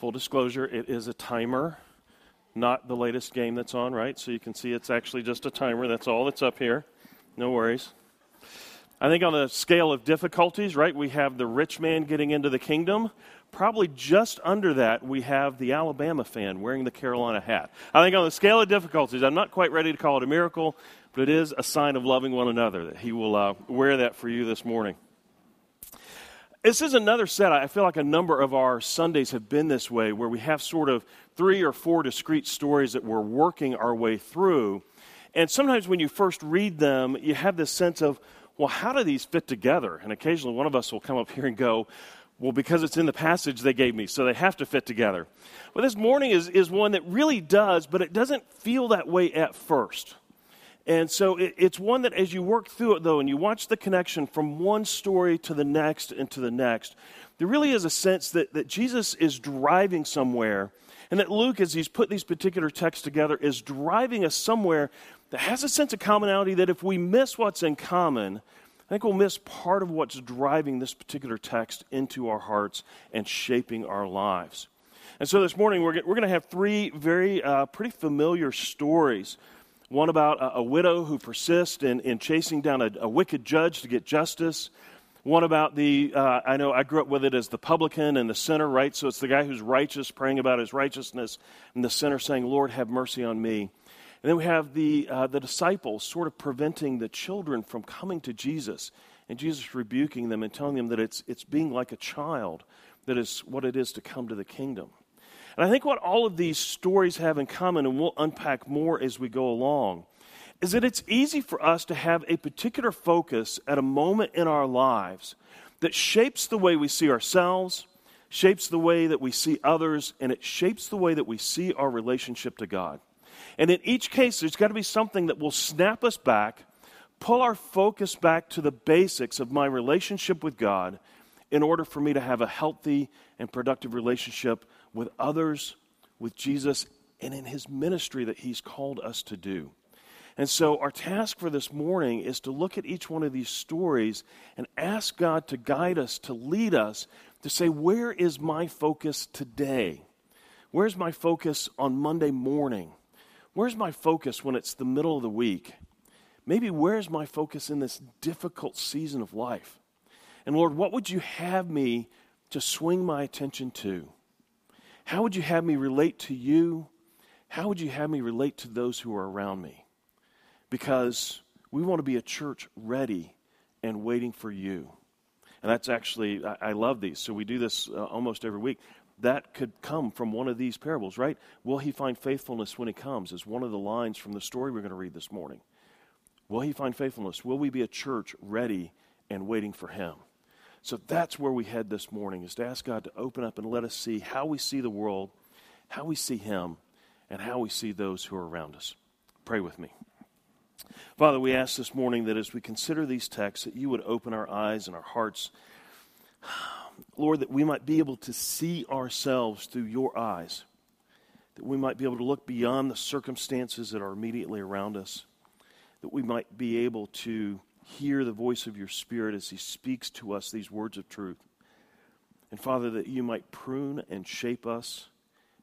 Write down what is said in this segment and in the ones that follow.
Full disclosure, it is a timer, not the latest game that's on, right? So you can see it's actually just a timer. That's all that's up here. No worries. I think on the scale of difficulties, right, we have the rich man getting into the kingdom. Probably just under that, we have the Alabama fan wearing the Carolina hat. I think on the scale of difficulties, I'm not quite ready to call it a miracle, but it is a sign of loving one another that he will uh, wear that for you this morning. This is another set. I feel like a number of our Sundays have been this way, where we have sort of three or four discrete stories that we're working our way through. And sometimes when you first read them, you have this sense of, well, how do these fit together? And occasionally one of us will come up here and go, well, because it's in the passage they gave me, so they have to fit together. Well, this morning is, is one that really does, but it doesn't feel that way at first. And so it, it's one that as you work through it, though, and you watch the connection from one story to the next and to the next, there really is a sense that, that Jesus is driving somewhere, and that Luke, as he's put these particular texts together, is driving us somewhere that has a sense of commonality that if we miss what's in common, I think we'll miss part of what's driving this particular text into our hearts and shaping our lives. And so this morning, we're, we're going to have three very, uh, pretty familiar stories one about a, a widow who persists in, in chasing down a, a, wicked judge to get justice. One about the, uh, I know I grew up with it as the publican and the sinner, right? So it's the guy who's righteous praying about his righteousness, and the sinner saying, Lord, have mercy on me. And then we have the, uh, the disciples sort of preventing the children from coming to Jesus, and Jesus rebuking them and telling them that it's, it's being like a child that is what it is to come to the kingdom. And I think what all of these stories have in common, and we'll unpack more as we go along, is that it's easy for us to have a particular focus at a moment in our lives that shapes the way we see ourselves, shapes the way that we see others, and it shapes the way that we see our relationship to God. And in each case, there's got to be something that will snap us back, pull our focus back to the basics of my relationship with God in order for me to have a healthy and productive relationship with others, with Jesus, and in his ministry that he's called us to do. And so, our task for this morning is to look at each one of these stories and ask God to guide us, to lead us, to say, Where is my focus today? Where's my focus on Monday morning? Where's my focus when it's the middle of the week? Maybe where's my focus in this difficult season of life? And Lord, what would you have me to swing my attention to? How would you have me relate to you? How would you have me relate to those who are around me? Because we want to be a church ready and waiting for you. And that's actually, I, I love these. So we do this uh, almost every week. That could come from one of these parables, right? Will he find faithfulness when he comes? Is one of the lines from the story we're going to read this morning. Will he find faithfulness? Will we be a church ready and waiting for him? So that's where we head this morning, is to ask God to open up and let us see how we see the world, how we see Him, and how we see those who are around us. Pray with me. Father, we ask this morning that as we consider these texts, that you would open our eyes and our hearts. Lord, that we might be able to see ourselves through your eyes, that we might be able to look beyond the circumstances that are immediately around us, that we might be able to hear the voice of your Spirit as He speaks to us these words of truth. And Father, that you might prune and shape us,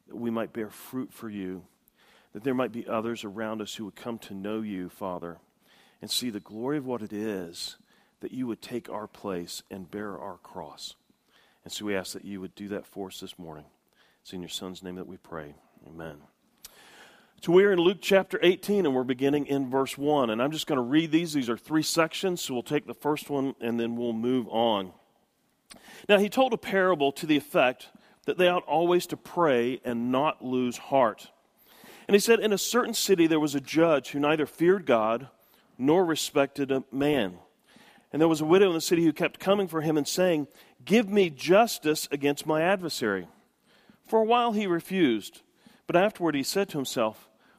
that we might bear fruit for you, that there might be others around us who would come to know you, Father, and see the glory of what it is that you would take our place and bear our cross. And so we ask that you would do that for us this morning. It's in your Son's name that we pray. Amen. So we're in Luke chapter 18 and we're beginning in verse 1. And I'm just going to read these. These are three sections, so we'll take the first one and then we'll move on. Now, he told a parable to the effect that they ought always to pray and not lose heart. And he said, In a certain city there was a judge who neither feared God nor respected a man. And there was a widow in the city who kept coming for him and saying, Give me justice against my adversary. For a while he refused, but afterward he said to himself,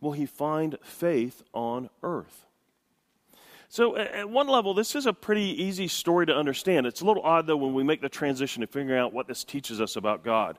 will he find faith on earth? So, at one level, this is a pretty easy story to understand. It's a little odd, though, when we make the transition to figuring out what this teaches us about God.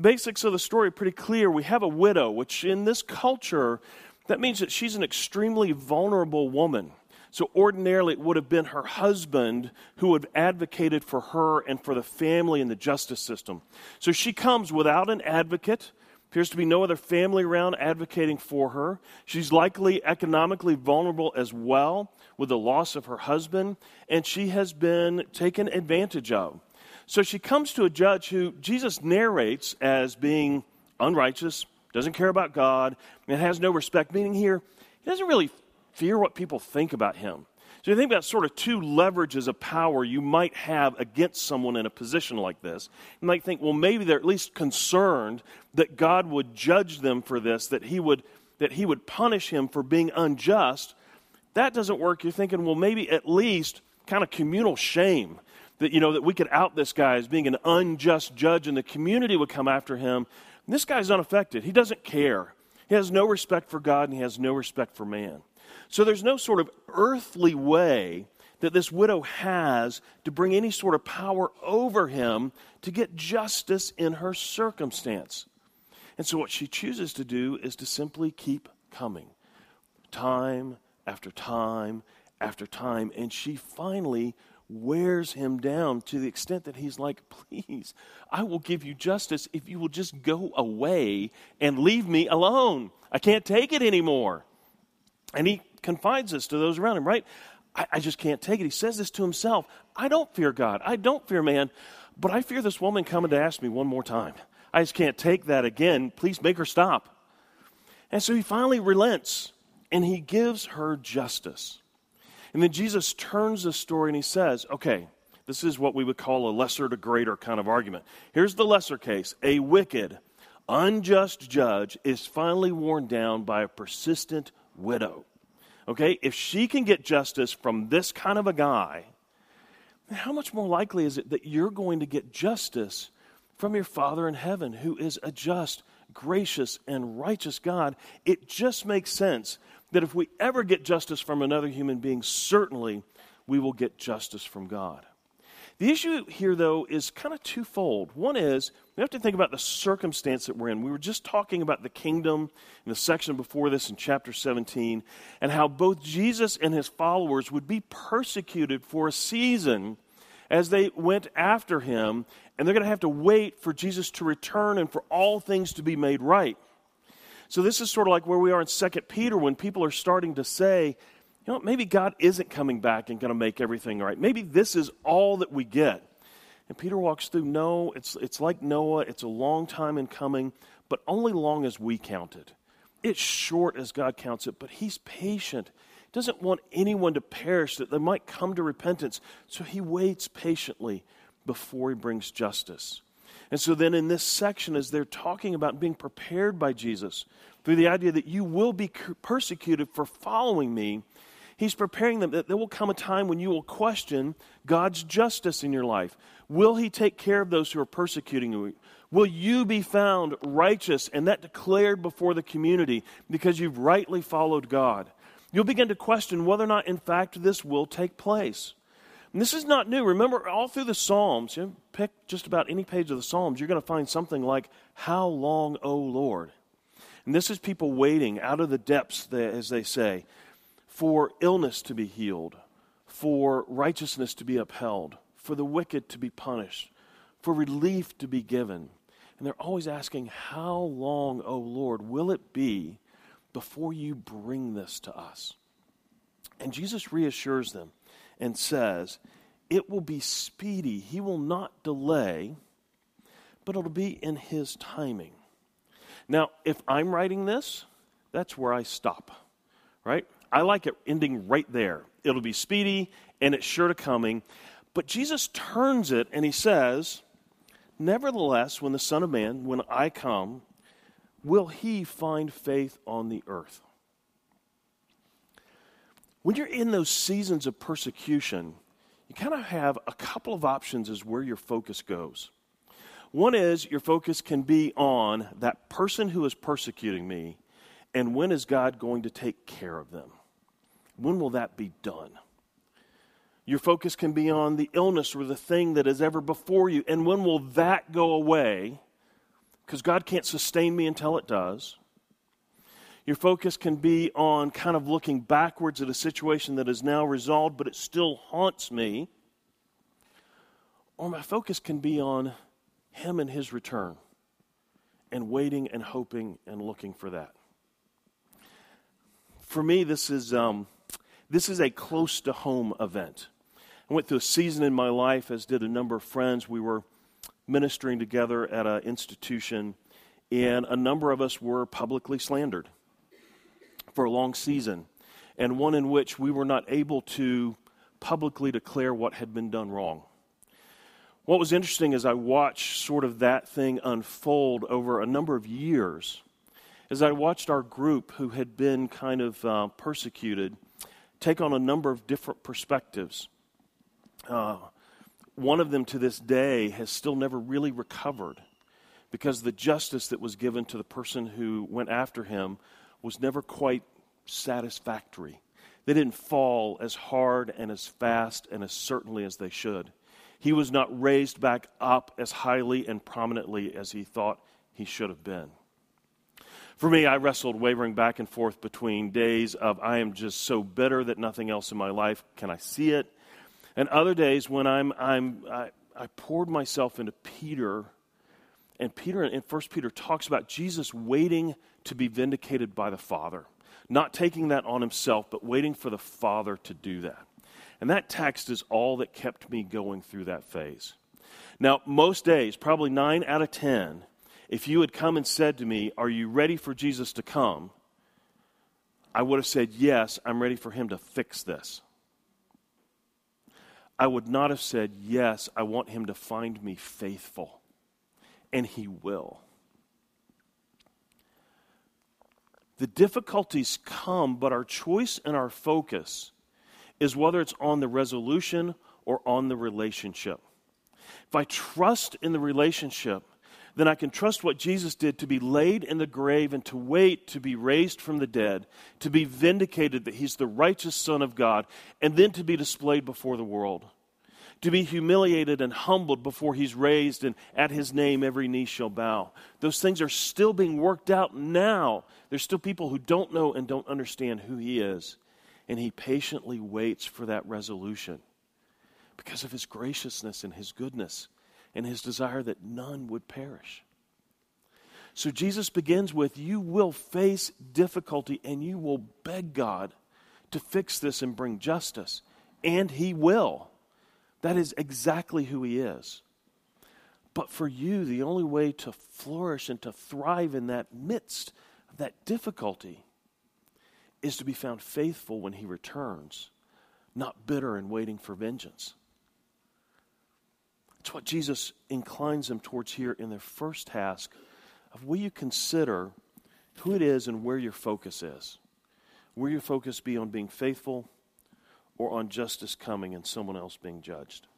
Basics of the story are pretty clear. We have a widow, which in this culture, that means that she's an extremely vulnerable woman. So, ordinarily, it would have been her husband who would have advocated for her and for the family in the justice system. So, she comes without an advocate. Appears to be no other family around advocating for her. She's likely economically vulnerable as well with the loss of her husband, and she has been taken advantage of. So she comes to a judge who Jesus narrates as being unrighteous, doesn't care about God, and has no respect, meaning here, he doesn't really fear what people think about him. So you think about sort of two leverages of power you might have against someone in a position like this. You might think, well, maybe they're at least concerned that God would judge them for this, that he would, that he would punish him for being unjust. That doesn't work. You're thinking, well, maybe at least kind of communal shame that you know that we could out this guy as being an unjust judge and the community would come after him. And this guy's unaffected. He doesn't care. He has no respect for God and he has no respect for man. So there's no sort of earthly way that this widow has to bring any sort of power over him to get justice in her circumstance. And so what she chooses to do is to simply keep coming, time after time after time. And she finally wears him down to the extent that he's like, Please, I will give you justice if you will just go away and leave me alone. I can't take it anymore. And he confides this to those around him, right? I, I just can't take it. He says this to himself I don't fear God, I don't fear man, but I fear this woman coming to ask me one more time. I just can't take that again. Please make her stop. And so he finally relents and he gives her justice. And then Jesus turns the story and he says, okay, this is what we would call a lesser to greater kind of argument. Here's the lesser case a wicked, unjust judge is finally worn down by a persistent widow. Okay, if she can get justice from this kind of a guy, how much more likely is it that you're going to get justice from your Father in heaven, who is a just, gracious, and righteous God? It just makes sense that if we ever get justice from another human being, certainly we will get justice from God. The issue here, though, is kind of twofold. One is we have to think about the circumstance that we're in. We were just talking about the kingdom in the section before this in chapter 17, and how both Jesus and his followers would be persecuted for a season as they went after him, and they're going to have to wait for Jesus to return and for all things to be made right. So this is sort of like where we are in 2 Peter when people are starting to say, you know, maybe God isn't coming back and going to make everything right. Maybe this is all that we get. And Peter walks through, no, it's, it's like Noah. It's a long time in coming, but only long as we count it. It's short as God counts it, but he's patient. He doesn't want anyone to perish, that they might come to repentance. So he waits patiently before he brings justice. And so then in this section, as they're talking about being prepared by Jesus through the idea that you will be persecuted for following me, he's preparing them that there will come a time when you will question God's justice in your life. Will he take care of those who are persecuting you? Will you be found righteous and that declared before the community because you've rightly followed God? You'll begin to question whether or not, in fact, this will take place. And this is not new. Remember, all through the Psalms, you pick just about any page of the Psalms, you're going to find something like, How long, O Lord? And this is people waiting out of the depths, as they say, for illness to be healed, for righteousness to be upheld, for the wicked to be punished, for relief to be given. And they're always asking, How long, O Lord, will it be before you bring this to us? And Jesus reassures them and says, It will be speedy. He will not delay, but it'll be in His timing. Now, if I'm writing this, that's where I stop, right? I like it ending right there. It'll be speedy and it's sure to coming. But Jesus turns it and he says, Nevertheless, when the Son of Man, when I come, will he find faith on the earth? when you're in those seasons of persecution, you kind of have a couple of options as where your focus goes. One is your focus can be on that person who is persecuting me, and when is God going to take care of them? When will that be done? Your focus can be on the illness or the thing that is ever before you, and when will that go away? Because God can't sustain me until it does. Your focus can be on kind of looking backwards at a situation that is now resolved, but it still haunts me. Or my focus can be on Him and His return and waiting and hoping and looking for that. For me, this is, um, this is a close to home event. I went through a season in my life, as did a number of friends. We were ministering together at an institution, and a number of us were publicly slandered for a long season, and one in which we were not able to publicly declare what had been done wrong. What was interesting as I watched sort of that thing unfold over a number of years, as I watched our group who had been kind of uh, persecuted take on a number of different perspectives. Uh, one of them to this day has still never really recovered because the justice that was given to the person who went after him was never quite satisfactory. They didn't fall as hard and as fast and as certainly as they should. He was not raised back up as highly and prominently as he thought he should have been. For me, I wrestled wavering back and forth between days of I am just so bitter that nothing else in my life can I see it, and other days when I'm, I'm, I, I poured myself into Peter and Peter in 1 Peter talks about Jesus waiting to be vindicated by the Father. Not taking that on himself, but waiting for the Father to do that. And that text is all that kept me going through that phase. Now, most days, probably nine out of ten, if you had come and said to me, Are you ready for Jesus to come? I would have said, Yes, I'm ready for him to fix this. I would not have said, Yes, I want him to find me faithful and He will. The difficulties come, but our choice and our focus is whether it's on the resolution or on the relationship. If I trust in the relationship, then I can trust what Jesus did to be laid in the grave and to wait to be raised from the dead, to be vindicated that he's the righteous Son of God, and then to be displayed before the world to be humiliated and humbled before he's raised, and at his name every knee shall bow. Those things are still being worked out now. There's still people who don't know and don't understand who he is, and he patiently waits for that resolution because of his graciousness and his goodness and his desire that none would perish. So Jesus begins with You will face difficulty and you will beg God to fix this and bring justice. And He will. That is exactly who He is. But for you, the only way to flourish and to thrive in that midst of that difficulty is to be found faithful when He returns, not bitter and waiting for vengeance. It's what Jesus inclines them towards here in their first task of will you consider who it is and where your focus is? Will your focus be on being faithful or on justice coming and someone else being judged.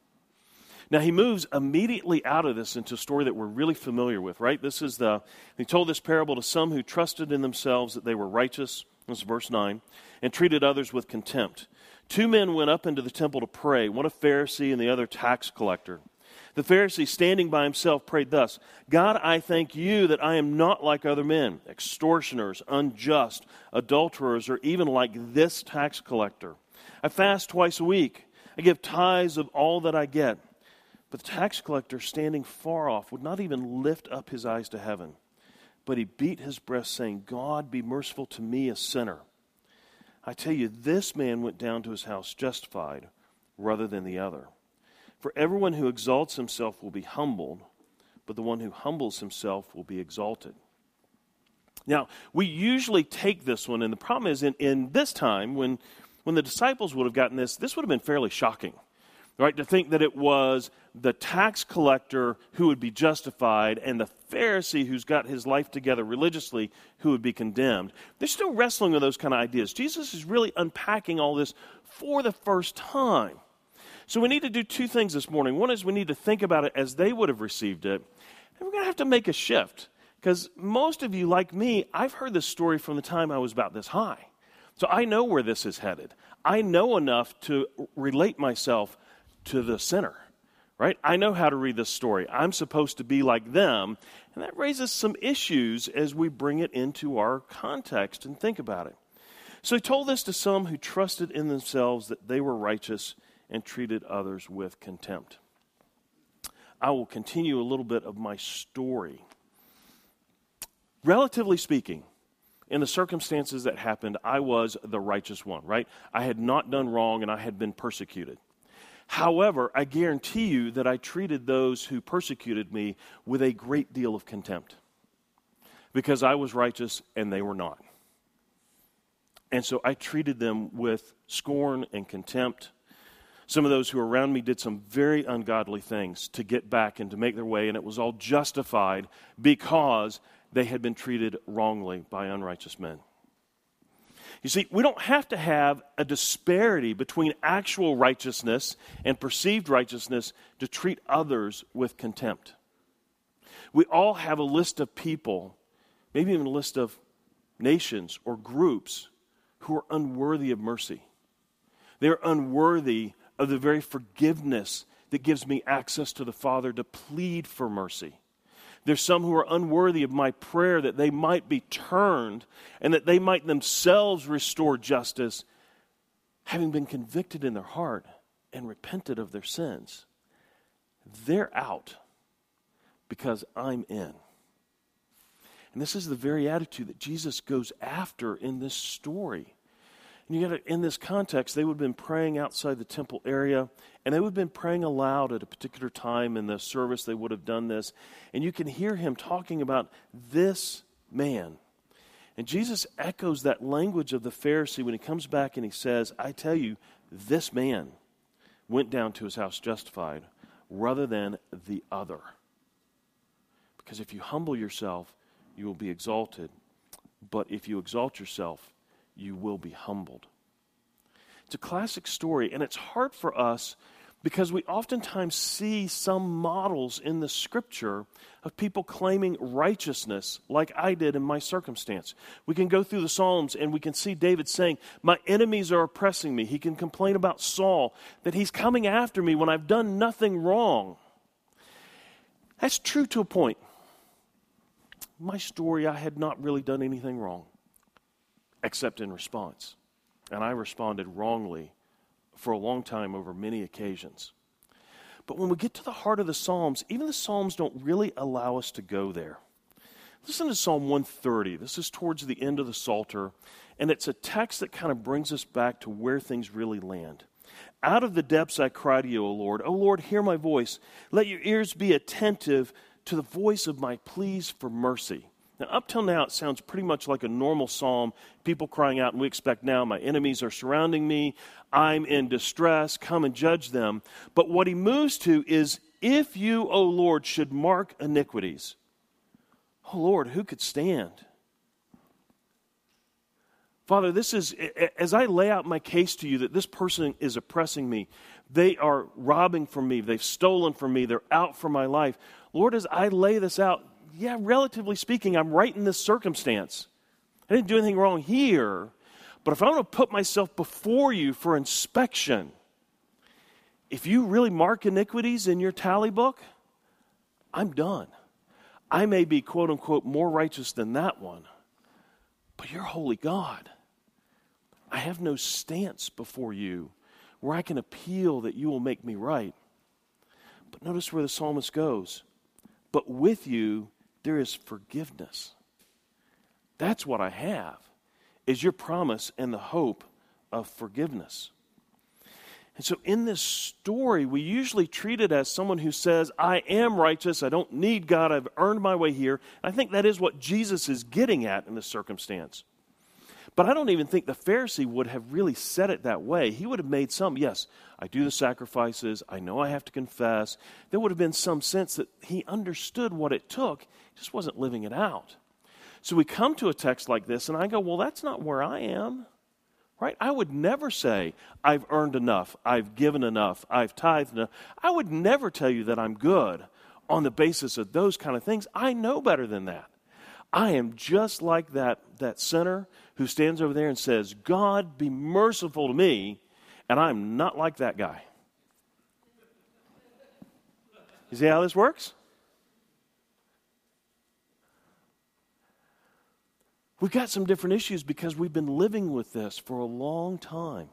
Now he moves immediately out of this into a story that we're really familiar with, right? This is the he told this parable to some who trusted in themselves that they were righteous. This is verse 9, and treated others with contempt. Two men went up into the temple to pray, one a Pharisee and the other tax collector. The Pharisee, standing by himself, prayed thus God, I thank you that I am not like other men, extortioners, unjust, adulterers, or even like this tax collector. I fast twice a week. I give tithes of all that I get. But the tax collector, standing far off, would not even lift up his eyes to heaven, but he beat his breast, saying, God, be merciful to me, a sinner. I tell you, this man went down to his house justified rather than the other. For everyone who exalts himself will be humbled, but the one who humbles himself will be exalted. Now, we usually take this one, and the problem is in, in this time when when the disciples would have gotten this, this would have been fairly shocking, right? To think that it was the tax collector who would be justified and the Pharisee who's got his life together religiously who would be condemned. They're still wrestling with those kind of ideas. Jesus is really unpacking all this for the first time. So we need to do two things this morning. One is we need to think about it as they would have received it, And we're going to have to make a shift because most of you, like me, I've heard this story from the time I was about this high. So I know where this is headed. I know enough to relate myself to the sinner, right? I know how to read this story. I'm supposed to be like them. And that raises some issues as we bring it into our context and think about it. So he told this to some who trusted in themselves that they were righteous and treated others with contempt. I will continue a little bit of my story. Relatively speaking, in the circumstances that happened, I was the righteous one, right? I had not done wrong and I had been persecuted. However, I guarantee you that I treated those who persecuted me with a great deal of contempt because I was righteous and they were not. And so I treated them with scorn and contempt. Some of those who were around me did some very ungodly things to get back and to make their way, and it was all justified because they had been treated wrongly by unrighteous men. You see, we don't have to have a disparity between actual righteousness and perceived righteousness to treat others with contempt. We all have a list of people, maybe even a list of nations or groups who are unworthy of mercy. They're unworthy of the very forgiveness that gives me access to the Father to plead for mercy. There's some who are unworthy of my prayer that they might be turned and that they might themselves restore justice, having been convicted in their heart and repented of their sins. They're out because I'm in. And this is the very attitude that Jesus goes after in this story. And you got in this context, they would have been praying outside the temple area, and they would have been praying aloud at a particular time in the service. They would have done this. And you can hear him talking about this man. And Jesus echoes that language of the Pharisee when he comes back and he says, I tell you, this man went down to his house justified rather than the other. Because if you humble yourself, you will be exalted. But if you exalt yourself, you will be humbled. It's a classic story, and it's hard for us because we oftentimes see some models in the scripture of people claiming righteousness, like I did in my circumstance. We can go through the Psalms and we can see David saying, My enemies are oppressing me. He can complain about Saul, that he's coming after me when I've done nothing wrong. That's true to a point my story, I had not really done anything wrong, except in response. And I responded wrongly for a long time over many occasions. But when we get to the heart of the Psalms, even the Psalms don't really allow us to go there. Listen to Psalm 130. This is towards the end of the Psalter, and it's a text that kind of brings us back to where things really land. Out of the depths I cry to you, O Lord. O Lord, hear my voice. Let your ears be attentive to the voice of my pleas for mercy. Now, up till now, it sounds pretty much like a normal psalm. People crying out, and we expect now, my enemies are surrounding me. I'm in distress. Come and judge them. But what he moves to is, if you, O Lord, should mark iniquities, oh Lord, who could stand? Father, this is, as I lay out my case to you that this person is oppressing me, they are robbing from me, they've stolen from me, they're out for my life. Lord, as I lay this out, yeah, relatively speaking, I'm right in this circumstance. I didn't do anything wrong here. But if I want to put myself before you for inspection, if you really mark iniquities in your tally book, I'm done. I may be, quote unquote, more righteous than that one, but you're holy God. I have no stance before you where I can appeal that you will make me right. But notice where the psalmist goes. But with you, there is forgiveness. That's what I have, is your promise and the hope of forgiveness. And so in this story, we usually treat it as someone who says, I am righteous, I don't need God, I've earned my way here. I think that is what Jesus is getting at in this circumstance. But I don't even think the Pharisee would have really said it that way. He would have made some, yes, I do the sacrifices, I know I have to confess. There would have been some sense that he understood what it took, just wasn't living it out. So we come to a text like this, and I go, well, that's not where I am. Right? I would never say, I've earned enough, I've given enough, I've tithed enough. I would never tell you that I'm good. on the basis of those kind of things. I know better than that. I am just like that, that sinner who stands over there and says, God, be merciful to me, and I'm not like that guy. You see how this works? We've got some different issues because we've been living with this for a long time.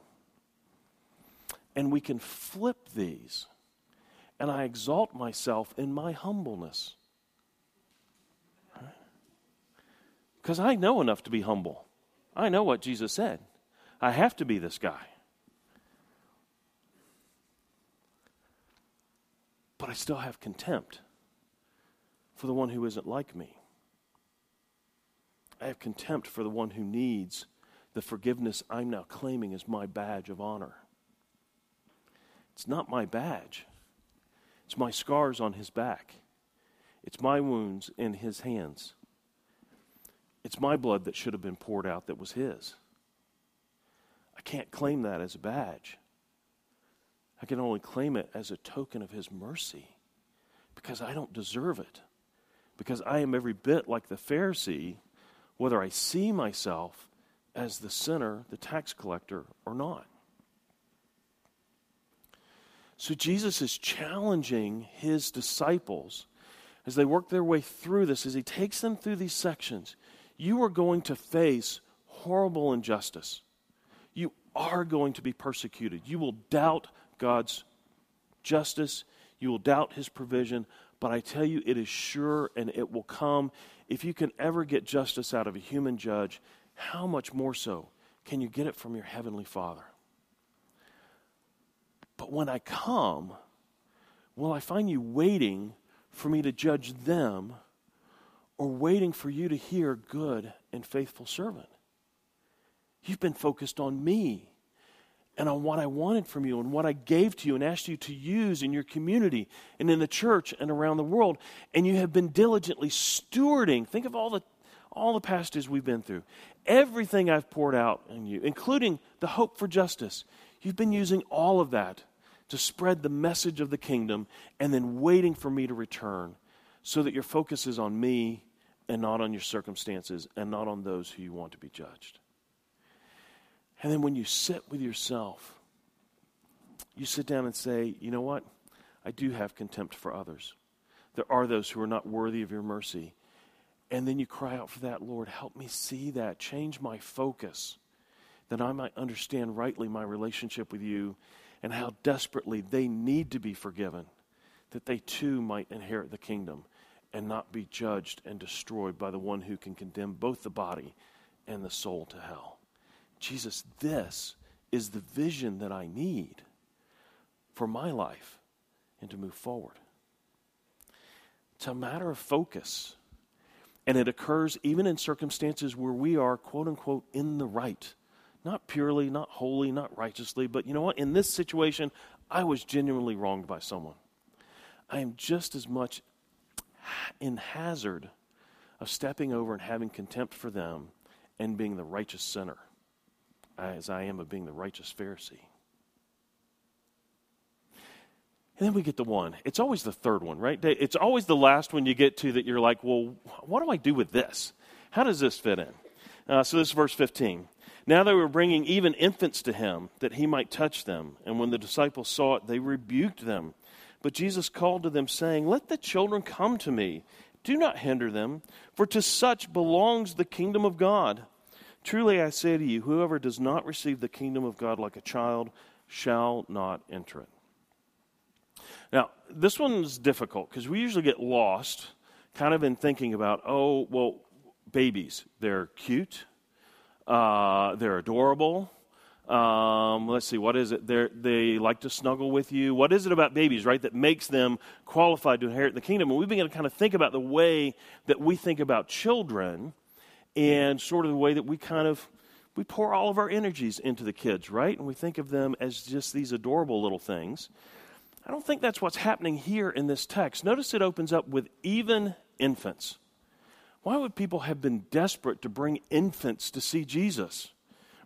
And we can flip these. And I exalt myself in my humbleness. Because I know enough to be humble. I know what Jesus said. I have to be this guy. But I still have contempt for the one who isn't like me. I have contempt for the one who needs the forgiveness I'm now claiming as my badge of honor. It's not my badge, it's my scars on his back, it's my wounds in his hands. It's my blood that should have been poured out that was his. I can't claim that as a badge. I can only claim it as a token of his mercy because I don't deserve it. Because I am every bit like the Pharisee, whether I see myself as the sinner, the tax collector, or not. So Jesus is challenging his disciples as they work their way through this, as he takes them through these sections you are going to face horrible injustice. You are going to be persecuted. You will doubt God's justice. You will doubt his provision. But I tell you, it is sure and it will come. If you can ever get justice out of a human judge, how much more so can you get it from your heavenly Father? But when I come, will I find you waiting for me to judge them? Or waiting for you to hear, good and faithful servant. You've been focused on me and on what I wanted from you and what I gave to you and asked you to use in your community and in the church and around the world. And you have been diligently stewarding. Think of all the all the passages we've been through. Everything I've poured out on you, including the hope for justice. You've been using all of that to spread the message of the kingdom and then waiting for me to return so that your focus is on me and not on your circumstances and not on those who you want to be judged. And then when you sit with yourself, you sit down and say, you know what? I do have contempt for others. There are those who are not worthy of your mercy. And then you cry out for that, Lord, help me see that. Change my focus that I might understand rightly my relationship with you and how desperately they need to be forgiven, that they too might inherit the kingdom and not be judged and destroyed by the one who can condemn both the body and the soul to hell. Jesus, this is the vision that I need for my life and to move forward. It's a matter of focus. And it occurs even in circumstances where we are, quote unquote, in the right. Not purely, not wholly, not righteously, but you know what? In this situation, I was genuinely wronged by someone. I am just as much in hazard of stepping over and having contempt for them and being the righteous sinner as I am of being the righteous Pharisee. And then we get the one. It's always the third one, right? It's always the last one you get to that you're like, well, what do I do with this? How does this fit in? Uh, so this is verse 15. Now they were bringing even infants to him that he might touch them. And when the disciples saw it, they rebuked them. But Jesus called to them, saying, Let the children come to me. Do not hinder them, for to such belongs the kingdom of God. Truly I say to you, whoever does not receive the kingdom of God like a child shall not enter it. Now, this one's difficult because we usually get lost kind of in thinking about, oh, well, babies, they're cute, uh, they're adorable, um, let's see, what is it? They're, they like to snuggle with you. What is it about babies, right, that makes them qualified to inherit the kingdom? And we begin to kind of think about the way that we think about children and sort of the way that we kind of we pour all of our energies into the kids, right? And we think of them as just these adorable little things. I don't think that's what's happening here in this text. Notice it opens up with even infants. Why would people have been desperate to bring infants to see Jesus?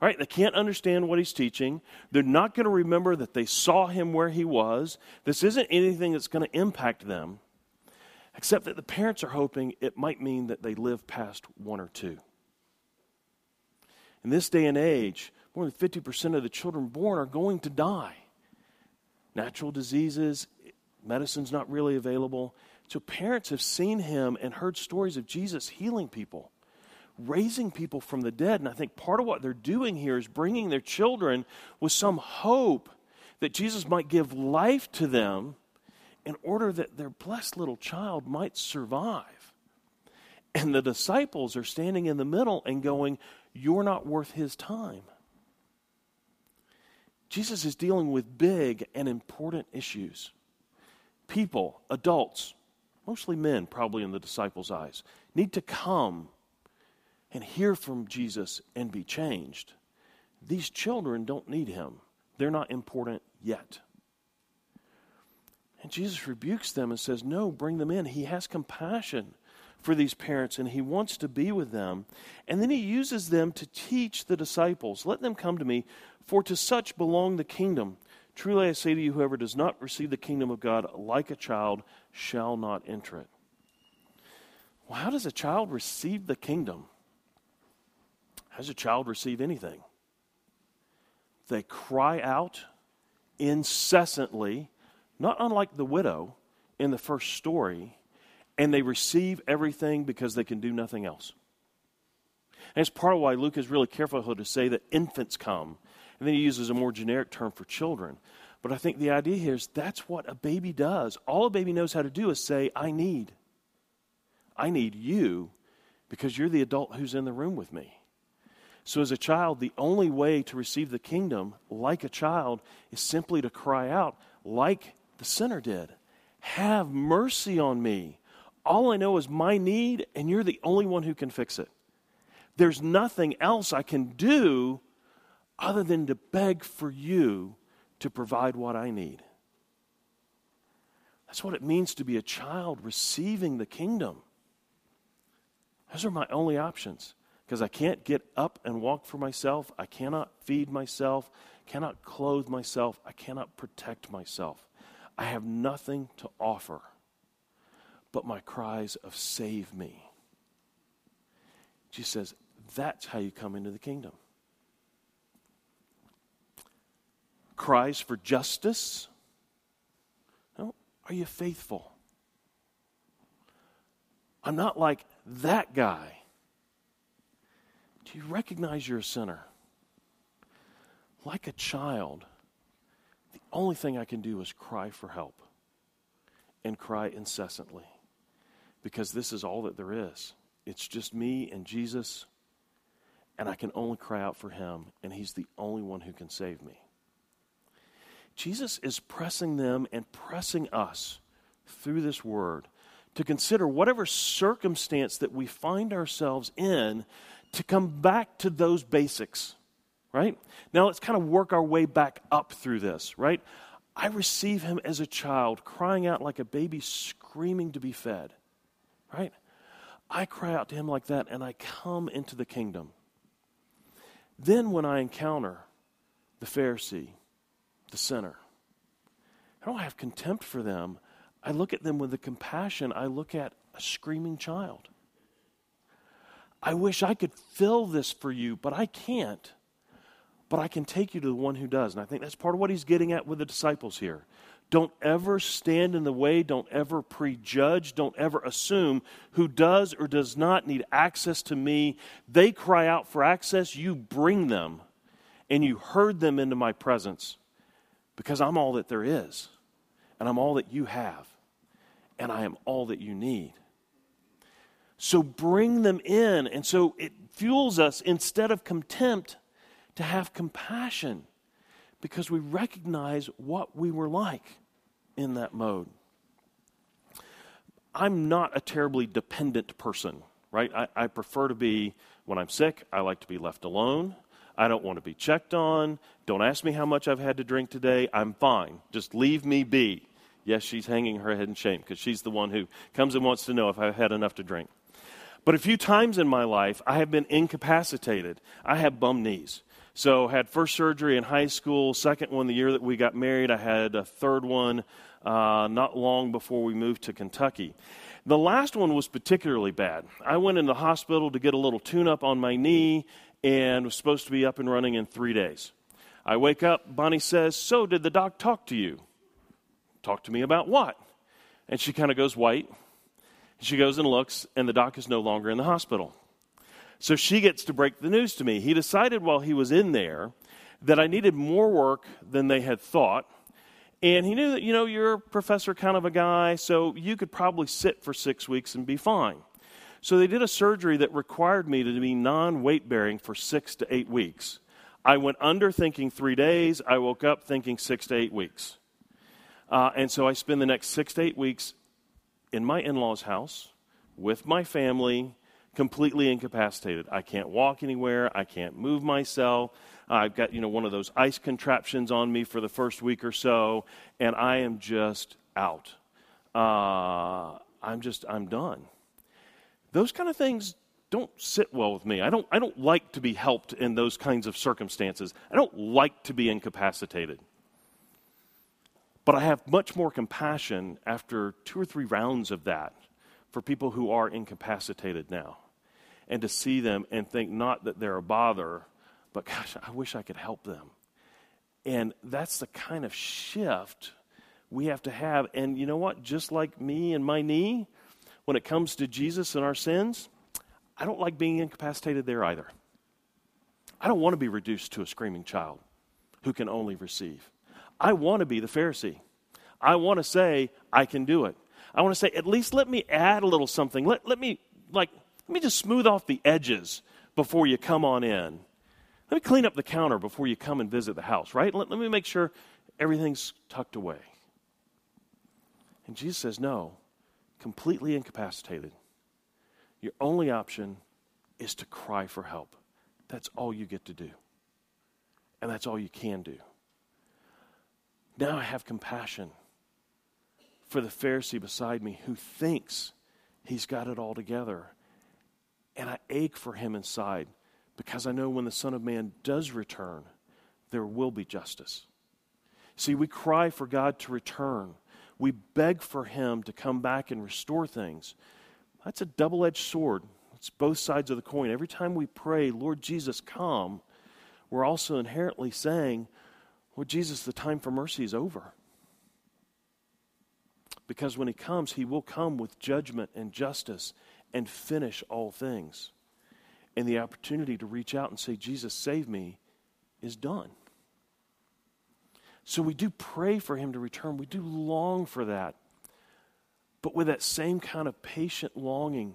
Right? They can't understand what he's teaching. They're not going to remember that they saw him where he was. This isn't anything that's going to impact them. except that the parents are hoping it might mean that they live past one or two. In this day and age, more than 50% of the children born are going to die. Natural diseases, medicine's not really available. So parents have seen him and heard stories of Jesus healing people, raising people from the dead. And I think part of what they're doing here is bringing their children with some hope that Jesus might give life to them in order that their blessed little child might survive. And the disciples are standing in the middle and going, You're not worth his time. Jesus is dealing with big and important issues. People, adults, mostly men, probably in the disciples' eyes, need to come and hear from Jesus and be changed. These children don't need him, they're not important yet. And Jesus rebukes them and says, No, bring them in. He has compassion for these parents and he wants to be with them. And then he uses them to teach the disciples Let them come to me, for to such belong the kingdom. Truly I say to you, whoever does not receive the kingdom of God like a child shall not enter it. Well, how does a child receive the kingdom? Does a child receive anything? They cry out incessantly, not unlike the widow in the first story, and they receive everything because they can do nothing else. And it's part of why Luke is really careful to say that infants come and then he uses a more generic term for children. But I think the idea here is that's what a baby does. All a baby knows how to do is say, I need. I need you because you're the adult who's in the room with me. So, as a child, the only way to receive the kingdom, like a child, is simply to cry out, like the sinner did Have mercy on me. All I know is my need, and you're the only one who can fix it. There's nothing else I can do other than to beg for you to provide what I need. That's what it means to be a child receiving the kingdom. Those are my only options because I can't get up and walk for myself. I cannot feed myself, cannot clothe myself, I cannot protect myself. I have nothing to offer but my cries of save me. Jesus says, that's how you come into the kingdom. cries for justice? No. Are you faithful? I'm not like that guy. Do you recognize you're a sinner? Like a child, the only thing I can do is cry for help and cry incessantly because this is all that there is. It's just me and Jesus, and I can only cry out for him, and he's the only one who can save me. Jesus is pressing them and pressing us through this word to consider whatever circumstance that we find ourselves in to come back to those basics, right? Now let's kind of work our way back up through this, right? I receive him as a child, crying out like a baby screaming to be fed, right? I cry out to him like that and I come into the kingdom. Then when I encounter the Pharisee, the sinner. I don't have contempt for them. I look at them with the compassion I look at a screaming child. I wish I could fill this for you, but I can't. But I can take you to the one who does. And I think that's part of what he's getting at with the disciples here. Don't ever stand in the way. Don't ever prejudge. Don't ever assume who does or does not need access to me. They cry out for access. You bring them, and you herd them into my presence because I'm all that there is, and I'm all that you have, and I am all that you need. So bring them in. And so it fuels us instead of contempt to have compassion because we recognize what we were like in that mode. I'm not a terribly dependent person, right? I, I prefer to be, when I'm sick, I like to be left alone. I don't want to be checked on. Don't ask me how much I've had to drink today. I'm fine. Just leave me be. Yes, she's hanging her head in shame because she's the one who comes and wants to know if I've had enough to drink. But a few times in my life, I have been incapacitated. I have bum knees. So, had first surgery in high school, second one the year that we got married. I had a third one uh, not long before we moved to Kentucky. The last one was particularly bad. I went in the hospital to get a little tune up on my knee and was supposed to be up and running in three days. I wake up, Bonnie says, So, did the doc talk to you? Talk to me about what? And she kind of goes white. She goes and looks, and the doc is no longer in the hospital. So she gets to break the news to me. He decided while he was in there that I needed more work than they had thought. And he knew that, you know, you're a professor kind of a guy, so you could probably sit for six weeks and be fine. So they did a surgery that required me to be non weight bearing for six to eight weeks. I went under thinking three days. I woke up thinking six to eight weeks. Uh, and so I spend the next six to eight weeks in my in law's house with my family, completely incapacitated. I can't walk anywhere. I can't move myself. I've got, you know, one of those ice contraptions on me for the first week or so, and I am just out. Uh, I'm just, I'm done. Those kind of things don't sit well with me. I don't, I don't like to be helped in those kinds of circumstances. I don't like to be incapacitated. But I have much more compassion after two or three rounds of that for people who are incapacitated now. And to see them and think not that they're a bother, but gosh, I wish I could help them. And that's the kind of shift we have to have. And you know what? Just like me and my knee, when it comes to Jesus and our sins, I don't like being incapacitated there either. I don't want to be reduced to a screaming child who can only receive. I want to be the Pharisee. I want to say, I can do it. I want to say, at least let me add a little something. Let, let me, like, let me just smooth off the edges before you come on in. Let me clean up the counter before you come and visit the house, right? Let, let me make sure everything's tucked away. And Jesus says, no, completely incapacitated. Your only option is to cry for help. That's all you get to do. And that's all you can do. Now I have compassion for the Pharisee beside me who thinks he's got it all together. And I ache for him inside because I know when the Son of Man does return, there will be justice. See, we cry for God to return. We beg for Him to come back and restore things. That's a double edged sword. It's both sides of the coin. Every time we pray, Lord Jesus, come, we're also inherently saying, Lord Jesus, the time for mercy is over. Because when He comes, He will come with judgment and justice and finish all things. And the opportunity to reach out and say, Jesus, save me, is done. So we do pray for Him to return. We do long for that. But with that same kind of patient longing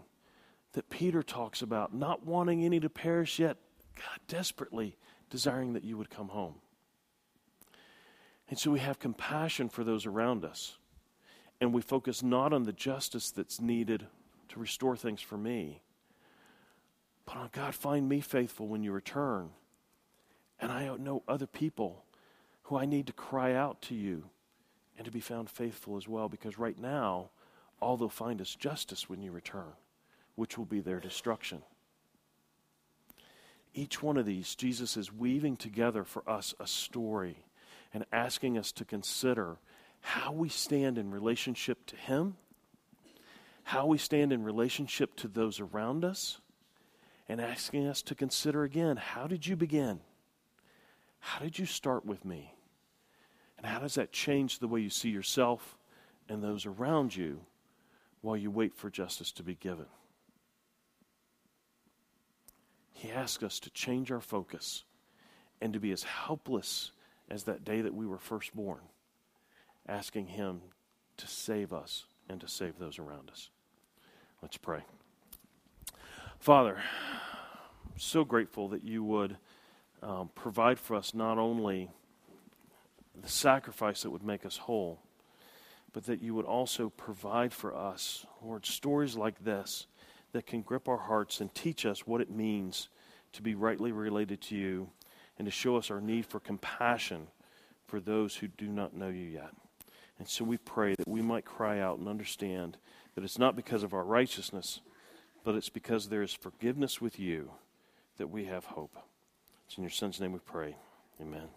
that Peter talks about, not wanting any to perish yet, God, desperately desiring that you would come home. And so we have compassion for those around us. And we focus not on the justice that's needed to restore things for me, but on God, find me faithful when you return. And I know other people who I need to cry out to you and to be found faithful as well, because right now, all they'll find is justice when you return, which will be their destruction. Each one of these, Jesus is weaving together for us a story and asking us to consider how we stand in relationship to Him, how we stand in relationship to those around us, and asking us to consider again how did you begin? How did you start with me? And how does that change the way you see yourself and those around you while you wait for justice to be given? He asks us to change our focus and to be as helpless as that day that we were first born, asking Him to save us and to save those around us. Let's pray. Father, I'm so grateful that you would um, provide for us not only the sacrifice that would make us whole, but that you would also provide for us, Lord, stories like this that can grip our hearts and teach us what it means to be rightly related to you and to show us our need for compassion for those who do not know you yet. And so we pray that we might cry out and understand that it's not because of our righteousness, but it's because there is forgiveness with you that we have hope. It's in your Son's name we pray. Amen.